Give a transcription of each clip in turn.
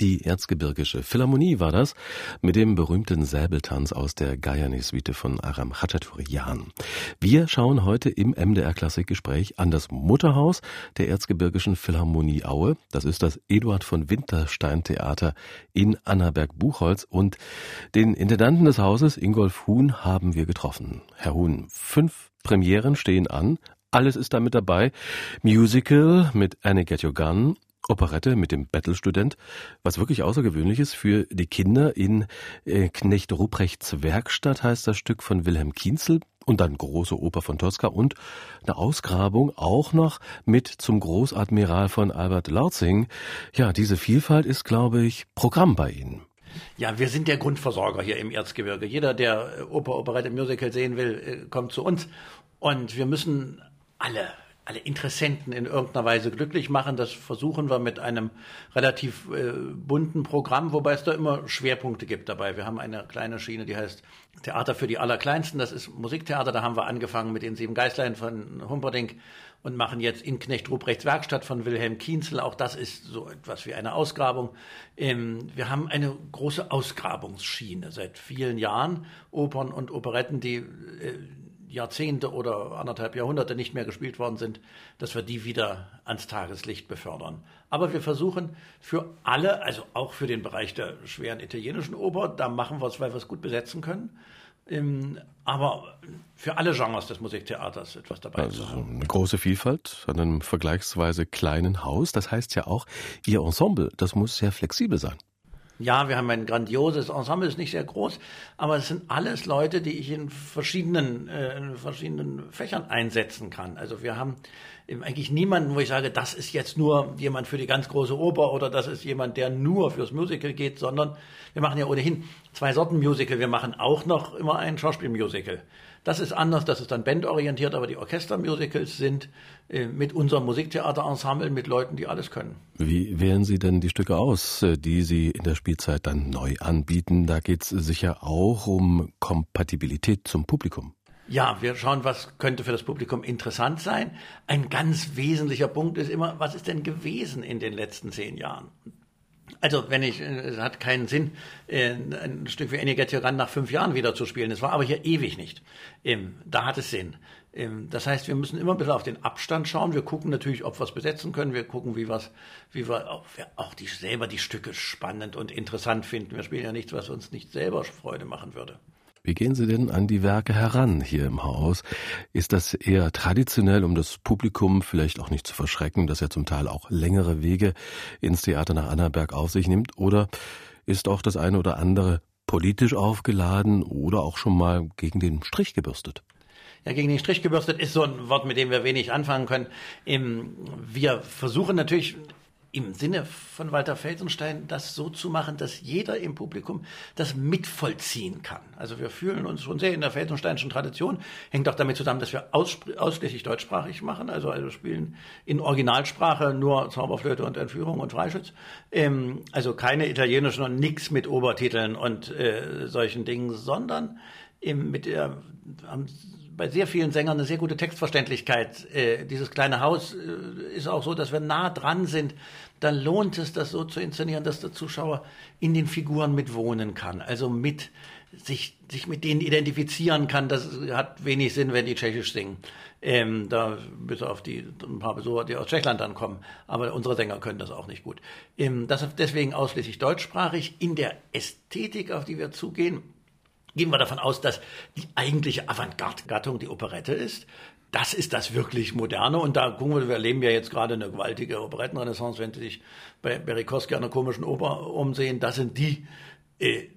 Die Erzgebirgische Philharmonie war das, mit dem berühmten Säbeltanz aus der Gayane-Suite von Aram Khachaturian. Wir schauen heute im MDR Klassikgespräch an das Mutterhaus der Erzgebirgischen Philharmonie Aue. Das ist das Eduard von Winterstein Theater in Annaberg-Buchholz und den Intendanten des Hauses, Ingolf Huhn, haben wir getroffen. Herr Huhn, fünf Premieren stehen an. Alles ist damit dabei. Musical mit Annie Get Your Gun, Operette mit dem Bettelstudent, was wirklich außergewöhnlich ist für die Kinder in äh, Knecht Ruprechts Werkstatt heißt das Stück von Wilhelm Kienzel und dann große Oper von Tosca und eine Ausgrabung auch noch mit zum Großadmiral von Albert Lautzing. Ja, diese Vielfalt ist, glaube ich, Programm bei Ihnen. Ja, wir sind der Grundversorger hier im Erzgebirge. Jeder, der Oper, Operette, Musical sehen will, äh, kommt zu uns. Und wir müssen alle alle Interessenten in irgendeiner Weise glücklich machen. Das versuchen wir mit einem relativ äh, bunten Programm, wobei es da immer Schwerpunkte gibt dabei. Wir haben eine kleine Schiene, die heißt Theater für die Allerkleinsten. Das ist Musiktheater. Da haben wir angefangen mit den Sieben Geißlein von Humperdinck und machen jetzt in Knecht Ruprechts Werkstatt von Wilhelm Kienzel. Auch das ist so etwas wie eine Ausgrabung. Ähm, wir haben eine große Ausgrabungsschiene seit vielen Jahren. Opern und Operetten, die äh, Jahrzehnte oder anderthalb Jahrhunderte nicht mehr gespielt worden sind, dass wir die wieder ans Tageslicht befördern. Aber wir versuchen für alle, also auch für den Bereich der schweren italienischen Oper, da machen wir es, weil wir es gut besetzen können. Ähm, aber für alle Genres des Musiktheaters etwas dabei also. Eine große Vielfalt an einem vergleichsweise kleinen Haus. Das heißt ja auch, Ihr Ensemble, das muss sehr flexibel sein. Ja, wir haben ein grandioses Ensemble, ist nicht sehr groß, aber es sind alles Leute, die ich in verschiedenen, äh, in verschiedenen Fächern einsetzen kann. Also wir haben eigentlich niemanden, wo ich sage, das ist jetzt nur jemand für die ganz große Oper oder das ist jemand, der nur fürs Musical geht, sondern wir machen ja ohnehin zwei Sorten Musical. Wir machen auch noch immer ein Schauspielmusical. Das ist anders, das ist dann bandorientiert, aber die Orchestermusicals sind äh, mit unserem Musiktheaterensemble mit Leuten, die alles können. Wie wählen Sie denn die Stücke aus, äh, die Sie in der Spielzeit dann neu anbieten? Da geht es sicher auch um Kompatibilität zum Publikum. Ja, wir schauen, was könnte für das Publikum interessant sein. Ein ganz wesentlicher Punkt ist immer, was ist denn gewesen in den letzten zehn Jahren? Also, wenn ich, es hat keinen Sinn, äh, ein Stück wie Ennio Tyrann nach fünf Jahren wieder zu spielen. Es war aber hier ewig nicht. Ähm, da hat es Sinn. Ähm, das heißt, wir müssen immer ein bisschen auf den Abstand schauen. Wir gucken natürlich, ob wir es besetzen können. Wir gucken, wie, was, wie wir auch, auch die, selber die Stücke spannend und interessant finden. Wir spielen ja nichts, was uns nicht selber Freude machen würde. Wie gehen Sie denn an die Werke heran hier im Haus? Ist das eher traditionell, um das Publikum vielleicht auch nicht zu verschrecken, dass er zum Teil auch längere Wege ins Theater nach Annaberg auf sich nimmt? Oder ist auch das eine oder andere politisch aufgeladen oder auch schon mal gegen den Strich gebürstet? Ja, gegen den Strich gebürstet ist so ein Wort, mit dem wir wenig anfangen können. Wir versuchen natürlich im Sinne von Walter Felsenstein das so zu machen, dass jeder im Publikum das mitvollziehen kann. Also wir fühlen uns schon sehr in der Felsensteinischen Tradition, hängt auch damit zusammen, dass wir ausschließlich deutschsprachig machen, also, also spielen in Originalsprache nur Zauberflöte und Entführung und Freischütz, ähm, also keine italienischen und nix mit Obertiteln und äh, solchen Dingen, sondern eben mit der, haben bei sehr vielen Sängern eine sehr gute Textverständlichkeit. Äh, dieses kleine Haus äh, ist auch so, dass wir nah dran sind. Dann lohnt es, das so zu inszenieren, dass der Zuschauer in den Figuren mitwohnen kann. Also mit sich, sich mit denen identifizieren kann. Das hat wenig Sinn, wenn die Tschechisch singen. Ähm, da bis auf die ein paar Besucher, die aus Tschechland dann kommen. Aber unsere Sänger können das auch nicht gut. Ähm, das deswegen ausschließlich deutschsprachig. In der Ästhetik, auf die wir zugehen, gehen wir davon aus, dass die eigentliche Avantgarde-Gattung die Operette ist. Das ist das wirklich Moderne. Und da gucken wir, wir erleben ja jetzt gerade eine gewaltige Operettenrenaissance, wenn Sie sich bei Berikowski an der komischen Oper umsehen. Das sind die, äh,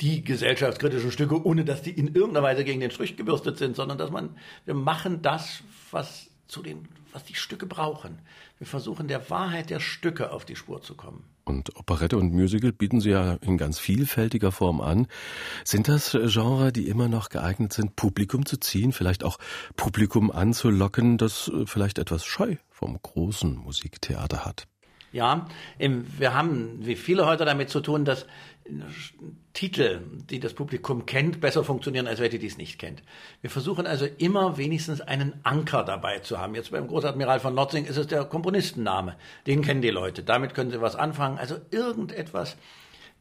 die gesellschaftskritischen Stücke, ohne dass die in irgendeiner Weise gegen den Strich gebürstet sind, sondern dass man, wir machen das, was zu den, was die Stücke brauchen. Wir versuchen der Wahrheit der Stücke auf die Spur zu kommen. Und Operette und Musical bieten Sie ja in ganz vielfältiger Form an. Sind das Genre, die immer noch geeignet sind, Publikum zu ziehen, vielleicht auch Publikum anzulocken, das äh, vielleicht etwas Scheu vom großen Musiktheater hat? Ja, wir haben, wie viele heute damit zu tun, dass Titel, die das Publikum kennt, besser funktionieren, als welche, die es nicht kennt. Wir versuchen also immer wenigstens einen Anker dabei zu haben. Jetzt beim Großadmiral von Lotzing ist es der Komponistenname. Den kennen die Leute. Damit können sie was anfangen. Also irgendetwas,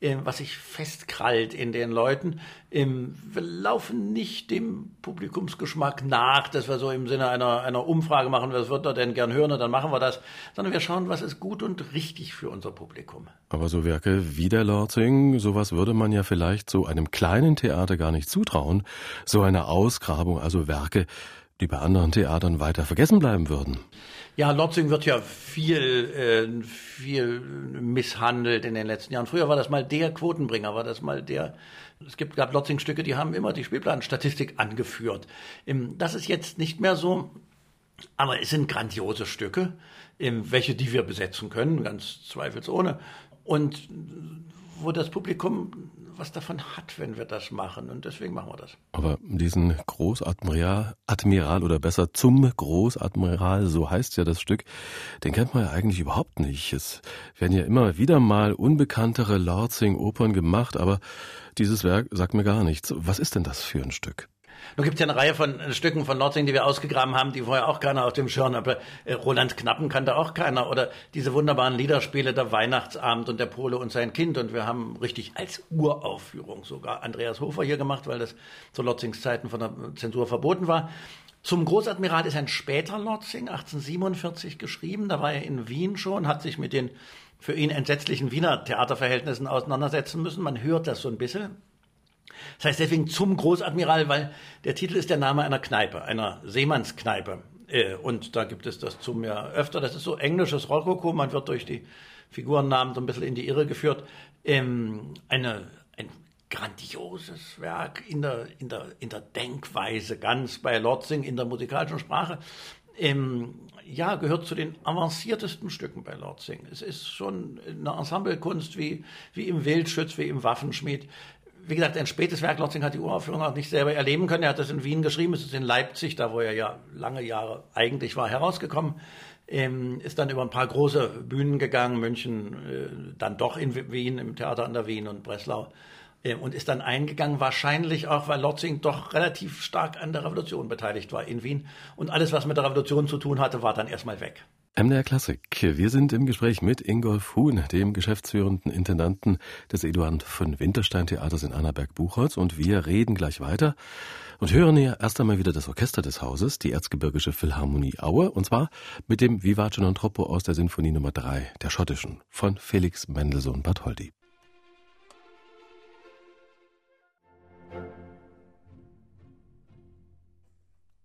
was sich festkrallt in den Leuten. Ähm, wir laufen nicht dem Publikumsgeschmack nach, dass wir so im Sinne einer, einer Umfrage machen, was wird er denn gern hören und dann machen wir das, sondern wir schauen, was ist gut und richtig für unser Publikum. Aber so Werke wie der Lortzing, sowas würde man ja vielleicht so einem kleinen Theater gar nicht zutrauen. So eine Ausgrabung, also Werke, die bei anderen Theatern weiter vergessen bleiben würden. Ja, Lotzing wird ja viel, äh, viel misshandelt in den letzten Jahren. Früher war das mal der Quotenbringer, war das mal der. Es gibt, gab Lotzing-Stücke, die haben immer die Spielplanstatistik angeführt. Das ist jetzt nicht mehr so, aber es sind grandiose Stücke, welche die wir besetzen können, ganz zweifelsohne. Und wo das Publikum was davon hat, wenn wir das machen. Und deswegen machen wir das. Aber diesen Großadmiral, Admiral oder besser zum Großadmiral, so heißt ja das Stück, den kennt man ja eigentlich überhaupt nicht. Es werden ja immer wieder mal unbekanntere Lortzing-Opern gemacht, aber dieses Werk sagt mir gar nichts. Was ist denn das für ein Stück? Nun gibt es ja eine Reihe von Stücken von Norzing, die wir ausgegraben haben, die vorher auch keiner auf dem Schirm hatte. Äh, Roland Knappen kannte auch keiner. Oder diese wunderbaren Liederspiele der Weihnachtsabend und der Pole und sein Kind. Und wir haben richtig als Uraufführung sogar Andreas Hofer hier gemacht, weil das zu Lotzings Zeiten von der Zensur verboten war. Zum Großadmiral ist ein später Lotzing, 1847 geschrieben. Da war er in Wien schon, hat sich mit den für ihn entsetzlichen Wiener Theaterverhältnissen auseinandersetzen müssen. Man hört das so ein bisschen. Das heißt deswegen zum Großadmiral, weil der Titel ist der Name einer Kneipe, einer Seemannskneipe. Äh, und da gibt es das zum ja öfter. Das ist so englisches Rokoko. Man wird durch die Figurennamen so ein bisschen in die Irre geführt. Ähm, eine, ein grandioses Werk in der, in, der, in der Denkweise, ganz bei Lotzing in der musikalischen Sprache. Ähm, ja, gehört zu den avanciertesten Stücken bei Lotzing. Es ist schon eine Ensemblekunst wie, wie im Wildschütz, wie im Waffenschmied wie gesagt, ein spätes Werk, Lotzing hat die Uraufführung auch nicht selber erleben können. Er hat das in Wien geschrieben, es ist in Leipzig, da wo er ja lange Jahre eigentlich war, herausgekommen. Ähm, ist dann über ein paar große Bühnen gegangen, München, äh, dann doch in Wien, im Theater an der Wien und Breslau. Äh, und ist dann eingegangen, wahrscheinlich auch, weil Lotzing doch relativ stark an der Revolution beteiligt war in Wien. Und alles, was mit der Revolution zu tun hatte, war dann erstmal weg. MDR Klassik. Wir sind im Gespräch mit Ingolf Huhn, dem geschäftsführenden Intendanten des Eduard von Winterstein Theaters in Annaberg-Buchholz. Und wir reden gleich weiter und hören hier erst einmal wieder das Orchester des Hauses, die Erzgebirgische Philharmonie Aue, und zwar mit dem Vivace non troppo aus der Sinfonie Nummer 3, der schottischen, von Felix Mendelssohn Bartholdy.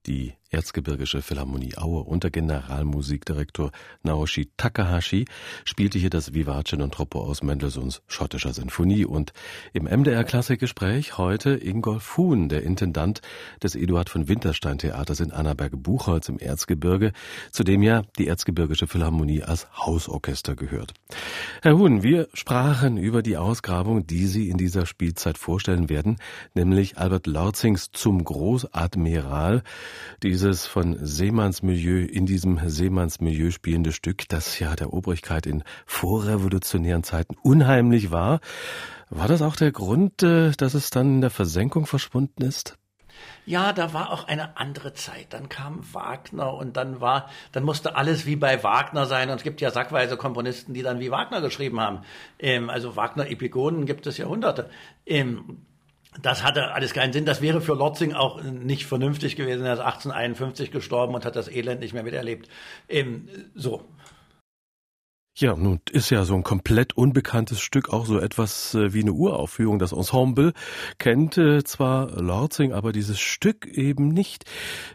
Die Erzgebirgische Philharmonie Aue unter Generalmusikdirektor Naoshi Takahashi spielte hier das Vivace non troppo aus Mendelssohns schottischer Sinfonie und im MDR Klassikgespräch heute Ingolf Huhn, der Intendant des Eduard von Winterstein Theaters in Annaberg-Buchholz im Erzgebirge, zu dem ja die Erzgebirgische Philharmonie als Hausorchester gehört. Herr Huhn, wir sprachen über die Ausgrabung, die Sie in dieser Spielzeit vorstellen werden, nämlich Albert Lorzings zum Großadmiral, die dieses von Seemannsmilieu in diesem Seemannsmilieu spielende Stück, das ja der Obrigkeit in vorrevolutionären Zeiten unheimlich war. War das auch der Grund, äh, dass es dann in der Versenkung verschwunden ist? Ja, da war auch eine andere Zeit. Dann kam Wagner und dann war, dann musste alles wie bei Wagner sein. Und es gibt ja sackweise Komponisten, die dann wie Wagner geschrieben haben. Ähm, also Wagner-Epigonen gibt es Jahrhunderte. Ähm, das hatte alles keinen Sinn. Das wäre für Lotzing auch nicht vernünftig gewesen. Er ist 1851 gestorben und hat das Elend nicht mehr miterlebt. Ähm, so. Ja, nun ist ja so ein komplett unbekanntes Stück auch so etwas äh, wie eine Uraufführung. Das Ensemble kennt äh, zwar Lorzing, aber dieses Stück eben nicht.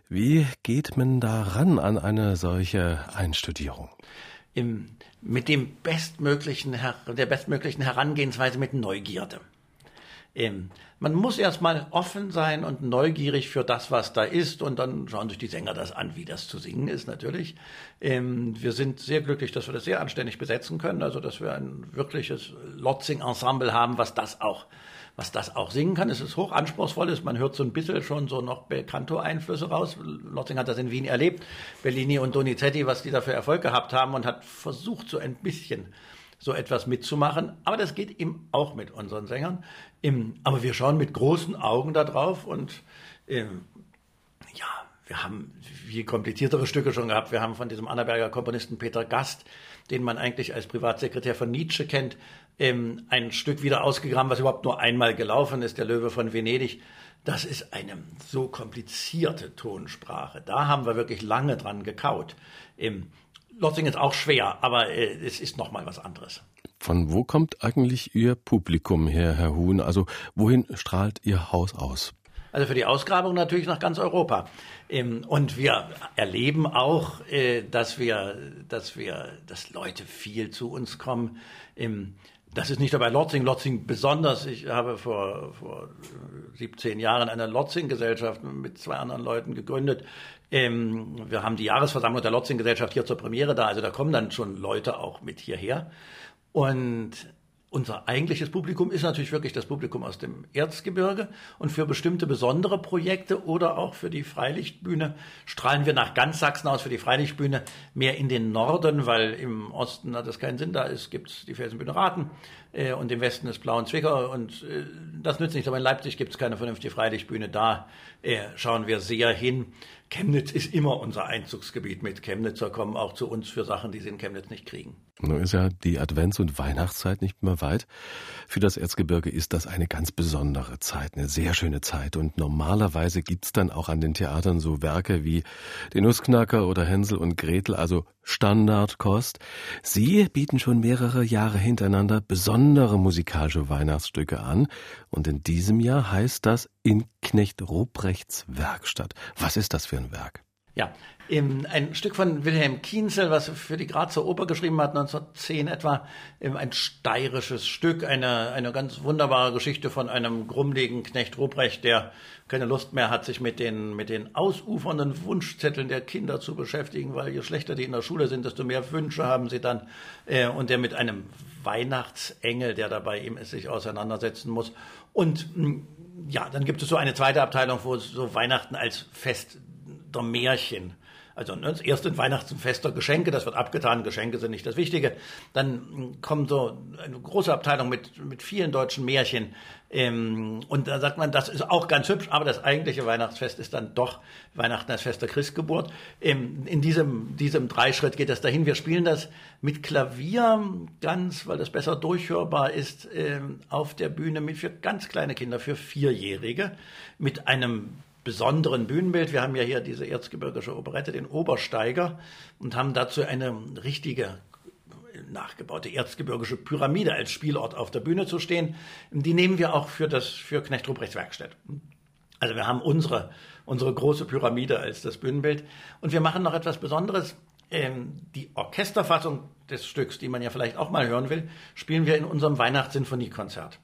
Wie geht man da ran an eine solche Einstudierung? Im, mit dem bestmöglichen, der bestmöglichen Herangehensweise mit Neugierde. Man muss erstmal offen sein und neugierig für das, was da ist. Und dann schauen sich die Sänger das an, wie das zu singen ist natürlich. Ähm, wir sind sehr glücklich, dass wir das sehr anständig besetzen können. Also, dass wir ein wirkliches Lotzing-Ensemble haben, was das auch was das auch singen kann. Es ist hoch anspruchsvoll, man hört so ein bisschen schon so noch Belcanto-Einflüsse raus. Lotzing hat das in Wien erlebt, Bellini und Donizetti, was die da für Erfolg gehabt haben und hat versucht, so ein bisschen so etwas mitzumachen. Aber das geht eben auch mit unseren Sängern. aber wir schauen mit großen Augen da drauf und ähm, ja, wir haben viel kompliziertere Stücke schon gehabt. Wir haben von diesem Annaberger Komponisten Peter Gast, den man eigentlich als Privatsekretär von Nietzsche kennt, ähm, ein Stück wieder ausgegraben, was überhaupt nur einmal gelaufen ist, der Löwe von Venedig. Das ist eine so komplizierte Tonsprache. Da haben wir wirklich lange dran gekaut. Ähm, Lotzing ist auch schwer, aber äh, es ist noch mal was anderes. Von wo kommt eigentlich Ihr Publikum her, Herr Huhn? Also wohin strahlt Ihr Haus aus? Also für die Ausgrabung natürlich nach ganz Europa. Ähm, und wir erleben auch, äh, dass wir, dass wir, dass Leute viel zu uns kommen. Das ist nicht nur bei Lotzing, Lotzing besonders. Ich habe vor, vor 17 Jahren eine Lotzing-Gesellschaft mit zwei anderen Leuten gegründet. Ähm, wir haben die Jahresversammlung der Lotzing-Gesellschaft hier zur Premiere da. Also da kommen dann schon Leute auch mit hierher. Und unser eigentliches Publikum ist natürlich wirklich das Publikum aus dem Erzgebirge. Und für bestimmte besondere Projekte oder auch für die Freilichtbühne strahlen wir nach ganz Sachsen aus für die Freilichtbühne mehr in den Norden, weil im Osten hat es keinen Sinn, da gibt es die Felsenbühne Raten äh, und im Westen ist Blauen Zwickau und äh, das nützt nichts, aber in Leipzig gibt es keine vernünftige Freilichtbühne, da äh, schauen wir sehr hin. Chemnitz ist immer unser Einzugsgebiet mit. Chemnitzer kommen auch zu uns für Sachen, die sie in Chemnitz nicht kriegen. Nun ist ja die Advents- und Weihnachtszeit nicht mehr weit. Für das Erzgebirge ist das eine ganz besondere Zeit, eine sehr schöne Zeit. Und normalerweise gibt's dann auch an den Theatern so Werke wie den Nussknacker oder Hänsel und Gretel, also Standardkost. Sie bieten schon mehrere Jahre hintereinander besondere musikalische Weihnachtsstücke an. Und in diesem Jahr heißt das in Knecht Ruprechts Werkstatt. Was ist das für ein Werk? Ja, ein Stück von Wilhelm Kienzel, was für die Grazer Oper geschrieben hat, 1910 etwa, ein steirisches Stück, eine, eine ganz wunderbare Geschichte von einem grummeligen Knecht Ruprecht, der keine Lust mehr hat, sich mit den, mit den ausufernden Wunschzetteln der Kinder zu beschäftigen, weil je schlechter die in der Schule sind, desto mehr Wünsche haben sie dann, äh, und der mit einem Weihnachtsengel, der dabei ihm sich auseinandersetzen muss. Und ja, dann gibt es so eine zweite Abteilung, wo so Weihnachten als Fest der Märchen. Also ne, das erste Weihnachtsfest der Geschenke, das wird abgetan, Geschenke sind nicht das Wichtige. Dann kommt so eine große Abteilung mit, mit vielen deutschen Märchen. Ähm, und da sagt man, das ist auch ganz hübsch, aber das eigentliche Weihnachtsfest ist dann doch Weihnachten als Fest der Christgeburt. Ähm, in diesem, diesem Dreischritt geht das dahin. Wir spielen das mit Klavier ganz, weil das besser durchhörbar ist, ähm, auf der Bühne mit für ganz kleine Kinder, für Vierjährige, mit einem besonderen Bühnenbild. Wir haben ja hier diese erzgebirgische Operette, den Obersteiger, und haben dazu eine richtige nachgebaute erzgebirgische Pyramide als Spielort auf der Bühne zu stehen. Die nehmen wir auch für das für Knecht Ruprechts Werkstatt. Also wir haben unsere unsere große Pyramide als das Bühnenbild und wir machen noch etwas Besonderes. Ähm, die Orchesterfassung des Stücks, die man ja vielleicht auch mal hören will, spielen wir in unserem Weihnachtssinfoniekonzert.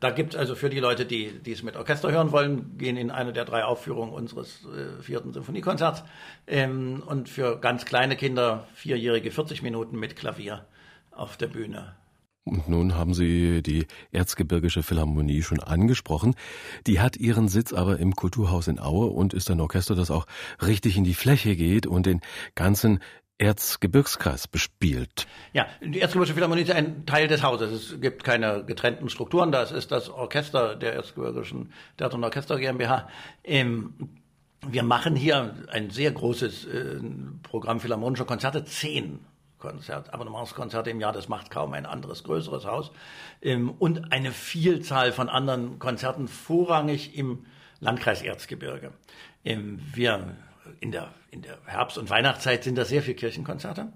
Da gibt es also für die Leute, die, die es mit Orchester hören wollen, gehen in eine der drei Aufführungen unseres äh, vierten Symphoniekonzerts. Ähm, und für ganz kleine Kinder, vierjährige, 40 Minuten mit Klavier auf der Bühne. Und nun haben Sie die Erzgebirgische Philharmonie schon angesprochen. Die hat ihren Sitz aber im Kulturhaus in Aue und ist ein Orchester, das auch richtig in die Fläche geht und den ganzen Erzgebirgskreis bespielt. Ja, die Erzgebirgische Philharmonie ist ein Teil des Hauses. Es gibt keine getrennten Strukturen. Das ist das Orchester der Erzgebirgischen Theater- und Orchester GmbH. Ähm, wir machen hier ein sehr großes äh, Programm philharmonischer Konzerte, zehn Konzert, Abonnementskonzerte im Jahr, das macht kaum ein anderes größeres Haus. Ähm, und eine Vielzahl von anderen Konzerten, vorrangig im Landkreis Erzgebirge. Ähm, wir in der, in der Herbst- und Weihnachtszeit sind das sehr viele Kirchenkonzerte.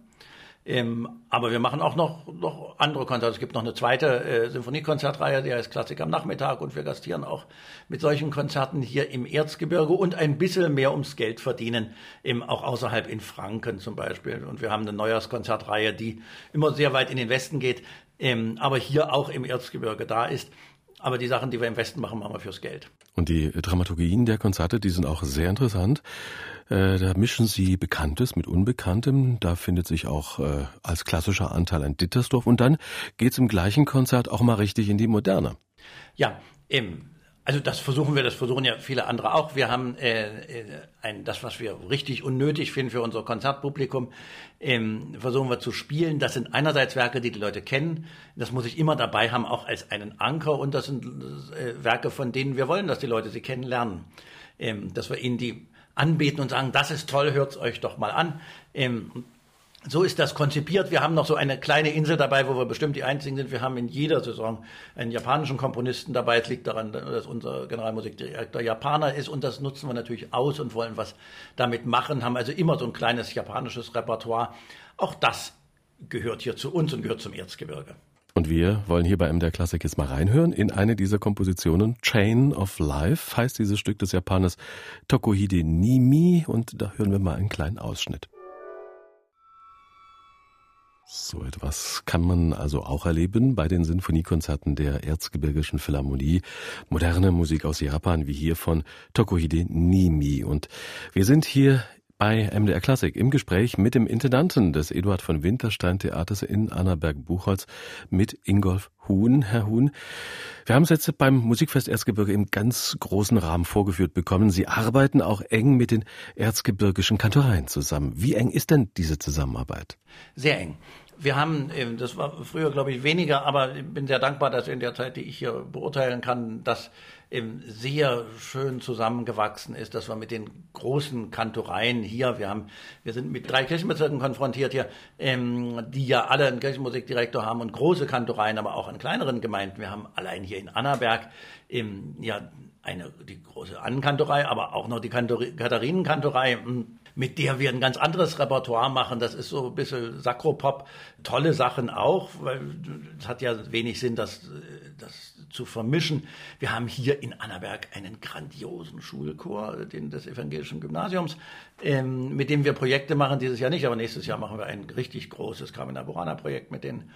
Ähm, aber wir machen auch noch, noch andere Konzerte. Es gibt noch eine zweite äh, Symphoniekonzertreihe, die heißt Klassik am Nachmittag und wir gastieren auch mit solchen Konzerten hier im Erzgebirge und ein bisschen mehr ums Geld verdienen, eben auch außerhalb in Franken zum Beispiel. Und wir haben eine Neujahrskonzertreihe, die immer sehr weit in den Westen geht, ähm, aber hier auch im Erzgebirge da ist. Aber die Sachen, die wir im Westen machen, machen wir fürs Geld. Und die Dramaturgien der Konzerte, die sind auch sehr interessant. Äh, da mischen Sie Bekanntes mit Unbekanntem. Da findet sich auch äh, als klassischer Anteil ein Dittersdorf. Und dann geht's im gleichen Konzert auch mal richtig in die Moderne. Ja, eben. Also das versuchen wir, das versuchen ja viele andere auch. Wir haben äh, äh, ein, das, was wir richtig unnötig finden für unser Konzertpublikum, ähm, versuchen wir zu spielen. Das sind einerseits Werke, die die Leute kennen. Das muss ich immer dabei haben, auch als einen Anker. Und das sind äh, Werke, von denen wir wollen, dass die Leute sie kennenlernen. Ähm, dass wir ihnen die anbieten und sagen, das ist toll, hört's euch doch mal an. Ähm, so ist das konzipiert. Wir haben noch so eine kleine Insel dabei, wo wir bestimmt die einzigen sind. Wir haben in jeder Saison einen japanischen Komponisten dabei. Es liegt daran, dass unser Generalmusikdirektor Japaner ist und das nutzen wir natürlich aus und wollen was damit machen. Haben also immer so ein kleines japanisches Repertoire. Auch das gehört hier zu uns und gehört zum Erzgebirge. Und wir wollen hier bei MDR Klassik jetzt mal reinhören in eine dieser Kompositionen. Chain of Life heißt dieses Stück des Japaners Tokuhide Nimi und da hören wir mal einen kleinen Ausschnitt. So etwas kann man also auch erleben bei den Sinfoniekonzerten der Erzgebirgischen Philharmonie. Moderne Musik aus Japan, wie hier von Tokuhide Nimi. Und wir sind hier bei MDR Klassik im Gespräch mit dem Intendanten des Eduard von Winterstein Theaters in Annaberg-Buchholz mit Ingolf Huhn. Herr Huhn, wir haben es jetzt beim Musikfest Erzgebirge im ganz großen Rahmen vorgeführt bekommen. Sie arbeiten auch eng mit den erzgebirgischen Kantoreien zusammen. Wie eng ist denn diese Zusammenarbeit? Sehr eng. Wir haben, das war früher, glaube ich, weniger, aber ich bin sehr dankbar, dass in der Zeit, die ich hier beurteilen kann, dass sehr schön zusammengewachsen ist, dass wir mit den großen Kantoreien hier, wir haben, wir sind mit drei Kirchenbezirken konfrontiert hier, ähm, die ja alle einen Kirchenmusikdirektor haben und große Kantoreien, aber auch in kleineren Gemeinden. Wir haben allein hier in Annaberg ähm, ja eine die große Annenkantorei, aber auch noch die Katharinenkantorei mit der wir ein ganz anderes Repertoire machen. Das ist so ein bisschen Sakropop. Tolle Sachen auch, weil es hat ja wenig Sinn, das, das zu vermischen. Wir haben hier in Annaberg einen grandiosen Schulchor, den des evangelischen Gymnasiums, ähm, mit dem wir Projekte machen. Dieses Jahr nicht, aber nächstes Jahr machen wir ein richtig großes Carmina Burana Projekt mit denen.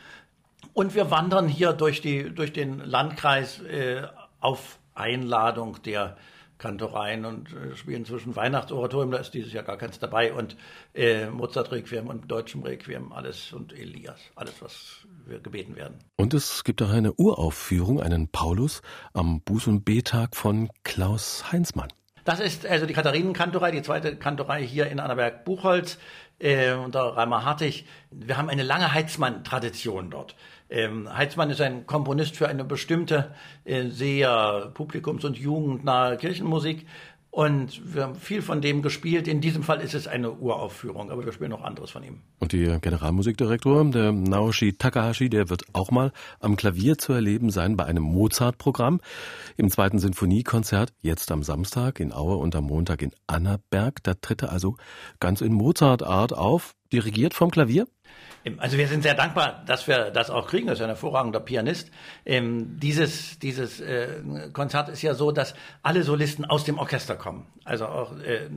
Und wir wandern hier durch, die, durch den Landkreis äh, auf Einladung der Kantoreien und äh, spielen zwischen Weihnachtsoratorium, da ist dieses Jahr gar keins dabei, und äh, Mozart-Requiem und deutschem Requiem, alles und Elias, alles, was wir gebeten werden. Und es gibt auch eine Uraufführung, einen Paulus am Buß- und B-Tag von Klaus Heinzmann. Das ist also die Katharinenkantorei, die zweite Kantorei hier in Annaberg-Buchholz äh, unter Reimer Hartig. Wir haben eine lange Heizmann-Tradition dort. Ähm, Heitzmann ist ein Komponist für eine bestimmte, äh, sehr publikums- und jugendnahe Kirchenmusik. Und wir haben viel von dem gespielt. In diesem Fall ist es eine Uraufführung, aber wir spielen noch anderes von ihm. Und der Generalmusikdirektor, der Naoshi Takahashi, der wird auch mal am Klavier zu erleben sein bei einem Mozart-Programm im zweiten Sinfoniekonzert, jetzt am Samstag in Aue und am Montag in Annaberg. Da tritt er also ganz in Mozart-Art auf, dirigiert vom Klavier. Also wir sind sehr dankbar, dass wir das auch kriegen. Das ist ein hervorragender Pianist. Ähm, dieses dieses äh, Konzert ist ja so, dass alle Solisten aus dem Orchester kommen. Also auch äh,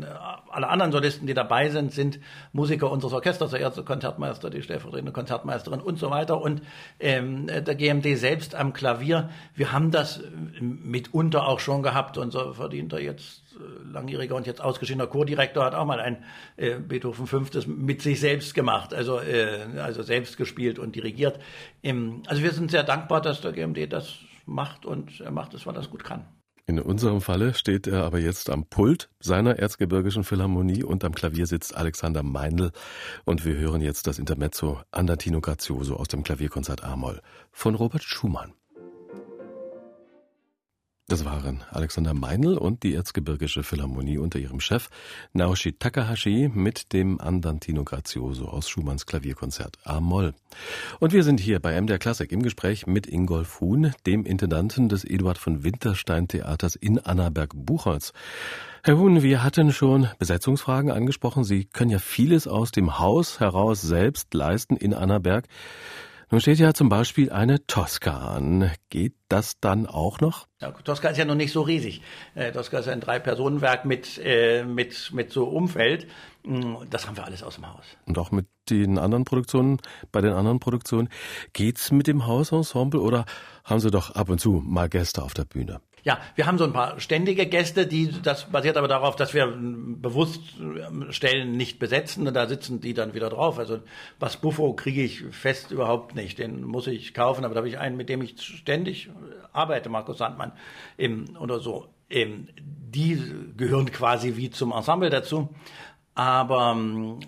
alle anderen Solisten, die dabei sind, sind Musiker unseres Orchesters, der erste Konzertmeister, die stellvertretende Konzertmeisterin und so weiter. Und ähm, der GMD selbst am Klavier. Wir haben das mitunter auch schon gehabt. Unser verdienter jetzt äh, langjähriger und jetzt ausgeschiedener Chordirektor hat auch mal ein äh, Beethoven Fünftes mit sich selbst gemacht, also äh, also selbst gespielt und dirigiert. Im, also wir sind sehr dankbar, dass der GMD das macht und er macht es, weil er es gut kann. In unserem Falle steht er aber jetzt am Pult seiner Erzgebirgischen Philharmonie und am Klavier sitzt Alexander Meindl und wir hören jetzt das Intermezzo Andantino Grazioso aus dem Klavierkonzert A-Moll von Robert Schumann. Das waren Alexander Meinl und die Erzgebirgische Philharmonie unter ihrem Chef Naoshi Takahashi mit dem Andantino Grazioso aus Schumanns Klavierkonzert A-Moll. Und wir sind hier bei MDR Klassik im Gespräch mit Ingolf Huhn, dem Intendanten des Eduard von Winterstein Theaters in Annaberg-Buchholz. Herr Huhn, wir hatten schon Besetzungsfragen angesprochen. Sie können ja vieles aus dem Haus heraus selbst leisten in Annaberg. Nun steht ja zum Beispiel eine Tosca an. Geht das dann auch noch? Ja, Tosca ist ja noch nicht so riesig. Äh, Tosca ist ein Drei-Personen-Werk mit, äh, mit, mit so Umfeld. Mm, das haben wir alles aus dem Haus. Und auch mit den anderen Produktionen, bei den anderen Produktionen. Geht's mit dem Hausensemble oder haben Sie doch ab und zu mal Gäste auf der Bühne? Ja, wir haben so ein paar ständige Gäste, die das basiert aber darauf, dass wir bewusst ähm, Stellen nicht besetzen und da sitzen die dann wieder drauf. Also Bass Buffo kriege ich fest überhaupt nicht, den muss ich kaufen, aber da habe ich einen, mit dem ich ständig arbeite, Markus Sandmann im, oder so. Im, die gehören quasi wie zum Ensemble dazu, aber ähm,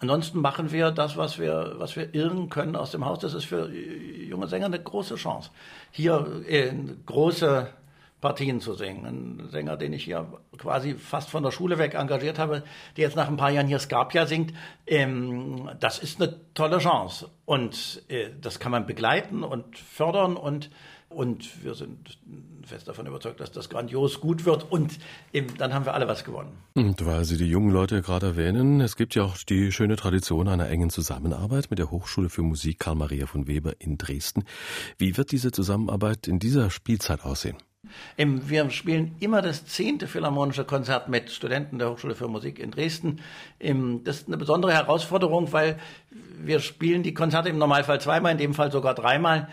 Ansonsten machen wir das, was wir, was wir irren können aus dem Haus. Das ist für junge Sänger eine große Chance. Hier äh, große Partien zu singen. Ein Sänger, den ich hier quasi fast von der Schule weg engagiert habe, der jetzt nach ein paar Jahren hier Scarpia singt, ähm, das ist eine tolle Chance. Und äh, das kann man begleiten und fördern und und wir sind fest davon überzeugt, dass das grandios gut wird. Und eben, dann haben wir alle was gewonnen. Und weil Sie die jungen Leute gerade erwähnen, es gibt ja auch die schöne Tradition einer engen Zusammenarbeit mit der Hochschule für Musik Karl Maria von Weber in Dresden. Wie wird diese Zusammenarbeit in dieser Spielzeit aussehen? Wir spielen immer das zehnte Philharmonische Konzert mit Studenten der Hochschule für Musik in Dresden. Das ist eine besondere Herausforderung, weil wir spielen die Konzerte im Normalfall zweimal, in dem Fall sogar dreimal.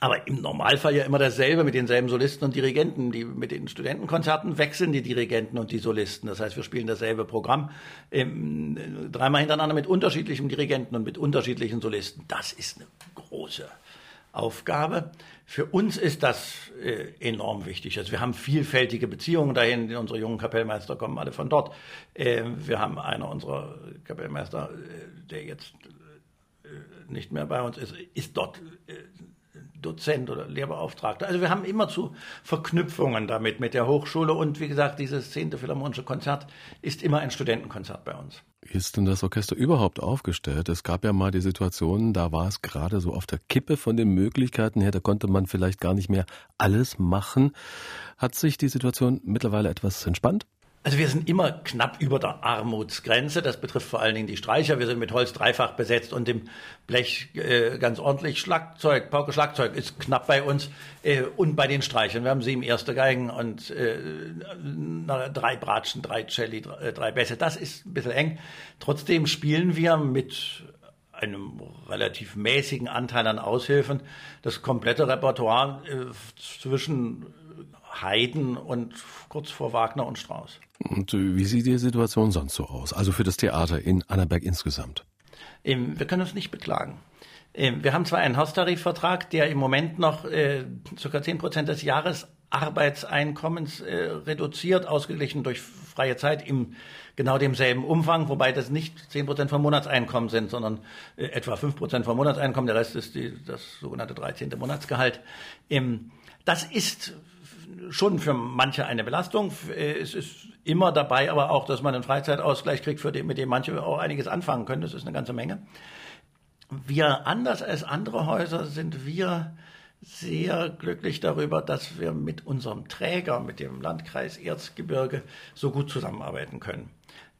Aber im Normalfall ja immer dasselbe mit denselben Solisten und Dirigenten. Die, mit den Studentenkonzerten wechseln die Dirigenten und die Solisten. Das heißt, wir spielen dasselbe Programm dreimal hintereinander mit unterschiedlichen Dirigenten und mit unterschiedlichen Solisten. Das ist eine große Aufgabe. Für uns ist das äh, enorm wichtig. Also wir haben vielfältige Beziehungen dahin. Unsere jungen Kapellmeister kommen alle von dort. Äh, wir haben einer unserer Kapellmeister, äh, der jetzt äh, nicht mehr bei uns ist, ist dort äh, Dozent oder Lehrbeauftragter. Also wir haben immer zu Verknüpfungen damit mit der Hochschule und wie gesagt, dieses zehnte Philharmonische Konzert ist immer ein Studentenkonzert bei uns. Ist denn das Orchester überhaupt aufgestellt? Es gab ja mal die Situation, da war es gerade so auf der Kippe von den Möglichkeiten her, da konnte man vielleicht gar nicht mehr alles machen. Hat sich die Situation mittlerweile etwas entspannt? Also wir sind immer knapp über der Armutsgrenze. Das betrifft vor allen Dingen die Streicher. Wir sind mit Holz dreifach besetzt und dem Blech äh, ganz ordentlich. Schlagzeug, Pauke Schlagzeug ist knapp bei uns äh, und bei den Streichern. Wir haben sieben erste Geigen und äh, drei Bratschen, drei Celli, drei, äh, drei Bässe. Das ist ein bisschen eng. Trotzdem spielen wir mit einem relativ mäßigen Anteil an Aushilfen das komplette Repertoire äh, zwischen Haydn und kurz vor Wagner und Strauss. Und wie sieht die Situation sonst so aus? Also für das Theater in Annaberg insgesamt? Wir können uns nicht beklagen. Wir haben zwar einen Haustarifvertrag, der im Moment noch äh, ca. 10 Prozent des Jahresarbeitseinkommens äh, reduziert, ausgeglichen durch freie Zeit im genau demselben Umfang, wobei das nicht 10 Prozent vom Monatseinkommen sind, sondern äh, etwa 5 Prozent vom Monatseinkommen. Der Rest ist die, das sogenannte 13. Monatsgehalt. Ähm, das ist schon für manche eine Belastung. Es ist immer dabei, aber auch, dass man einen Freizeitausgleich kriegt, für den, mit dem manche auch einiges anfangen können. Das ist eine ganze Menge. Wir, anders als andere Häuser, sind wir sehr glücklich darüber, dass wir mit unserem Träger, mit dem Landkreis Erzgebirge, so gut zusammenarbeiten können.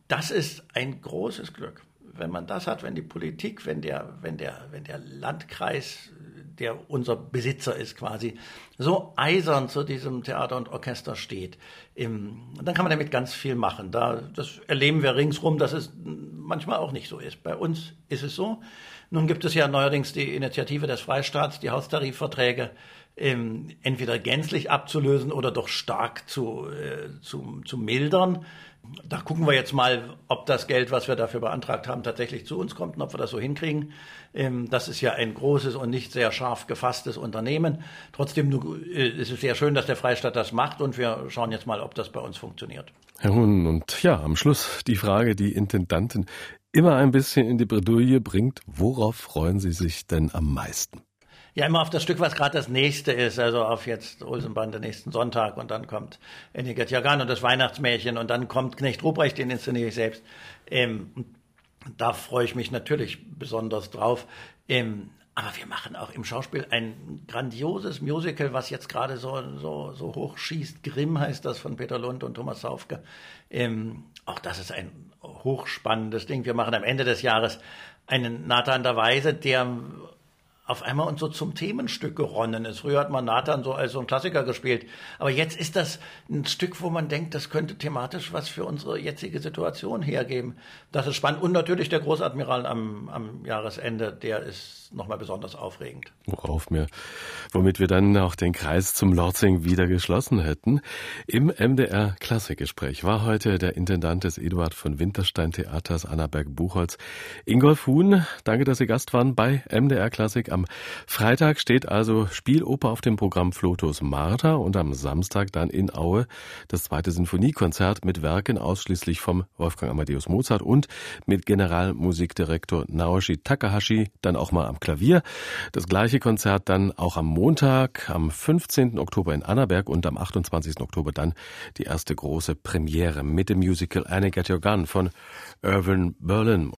Das ist ein großes Glück. Wenn man das hat, wenn die Politik, wenn der, wenn der, wenn der Landkreis der unser Besitzer ist quasi, so eisern zu diesem Theater und Orchester steht. Im, dann kann man damit ganz viel machen. Da, das erleben wir ringsrum, dass es manchmal auch nicht so ist. Bei uns ist es so. Nun gibt es ja neuerdings die Initiative des Freistaats, die Haustarifverträge ähm, entweder gänzlich abzulösen oder doch stark zu, äh, zu, zu mildern. Da gucken wir jetzt mal, ob das Geld, was wir dafür beantragt haben, tatsächlich zu uns kommt und ob wir das so hinkriegen. Ähm, das ist ja ein großes und nicht sehr scharf gefasstes Unternehmen. Trotzdem äh, ist es sehr schön, dass der Freistaat das macht und wir schauen jetzt mal, ob das bei uns funktioniert. Herr Huhn, und ja, am Schluss die Frage, die Intendanten immer ein bisschen in die Bredouille bringt. Worauf freuen Sie sich denn am meisten? Ja, immer auf das Stück, was gerade das nächste ist, also auf jetzt Olsenband, den nächsten Sonntag und dann kommt Eniget Jagan und das Weihnachtsmärchen und dann kommt Knecht Ruprecht, den inszeniere ich selbst. Ähm, da freue ich mich natürlich besonders drauf. Ähm, aber wir machen auch im Schauspiel ein grandioses Musical, was jetzt gerade so, so, so hoch schießt. Grimm heißt das von Peter Lund und Thomas Saufke. Ähm, auch das ist ein hochspannendes Ding. Wir machen am Ende des Jahres einen Nathan der Weise, der auf einmal und so zum Themenstück geronnen ist. Früher hat man Nathan so als so ein Klassiker gespielt. Aber jetzt ist das ein Stück, wo man denkt, das könnte thematisch was für unsere jetzige Situation hergeben. Das ist spannend. Und natürlich der Großadmiral am, am Jahresende, der ist nochmal besonders aufregend. Worauf mir, womit wir dann auch den Kreis zum Lorzing wieder geschlossen hätten. Im MDR Klassikgespräch war heute der Intendant des Eduard von Winterstein Theaters Annaberg Buchholz, Ingolf Huhn. Danke, dass Sie Gast waren bei MDR Klassik. Am Freitag steht also Spieloper auf dem Programm Flotos Martha und am Samstag dann in Aue das zweite Sinfoniekonzert mit Werken ausschließlich vom Wolfgang Amadeus Mozart und mit Generalmusikdirektor Naoshi Takahashi dann auch mal am Klavier. Das gleiche Konzert dann auch am Montag, am 15. Oktober in Annaberg und am 28. Oktober dann die erste große Premiere mit dem Musical Annie Get Your Gun von Irvin Berlin.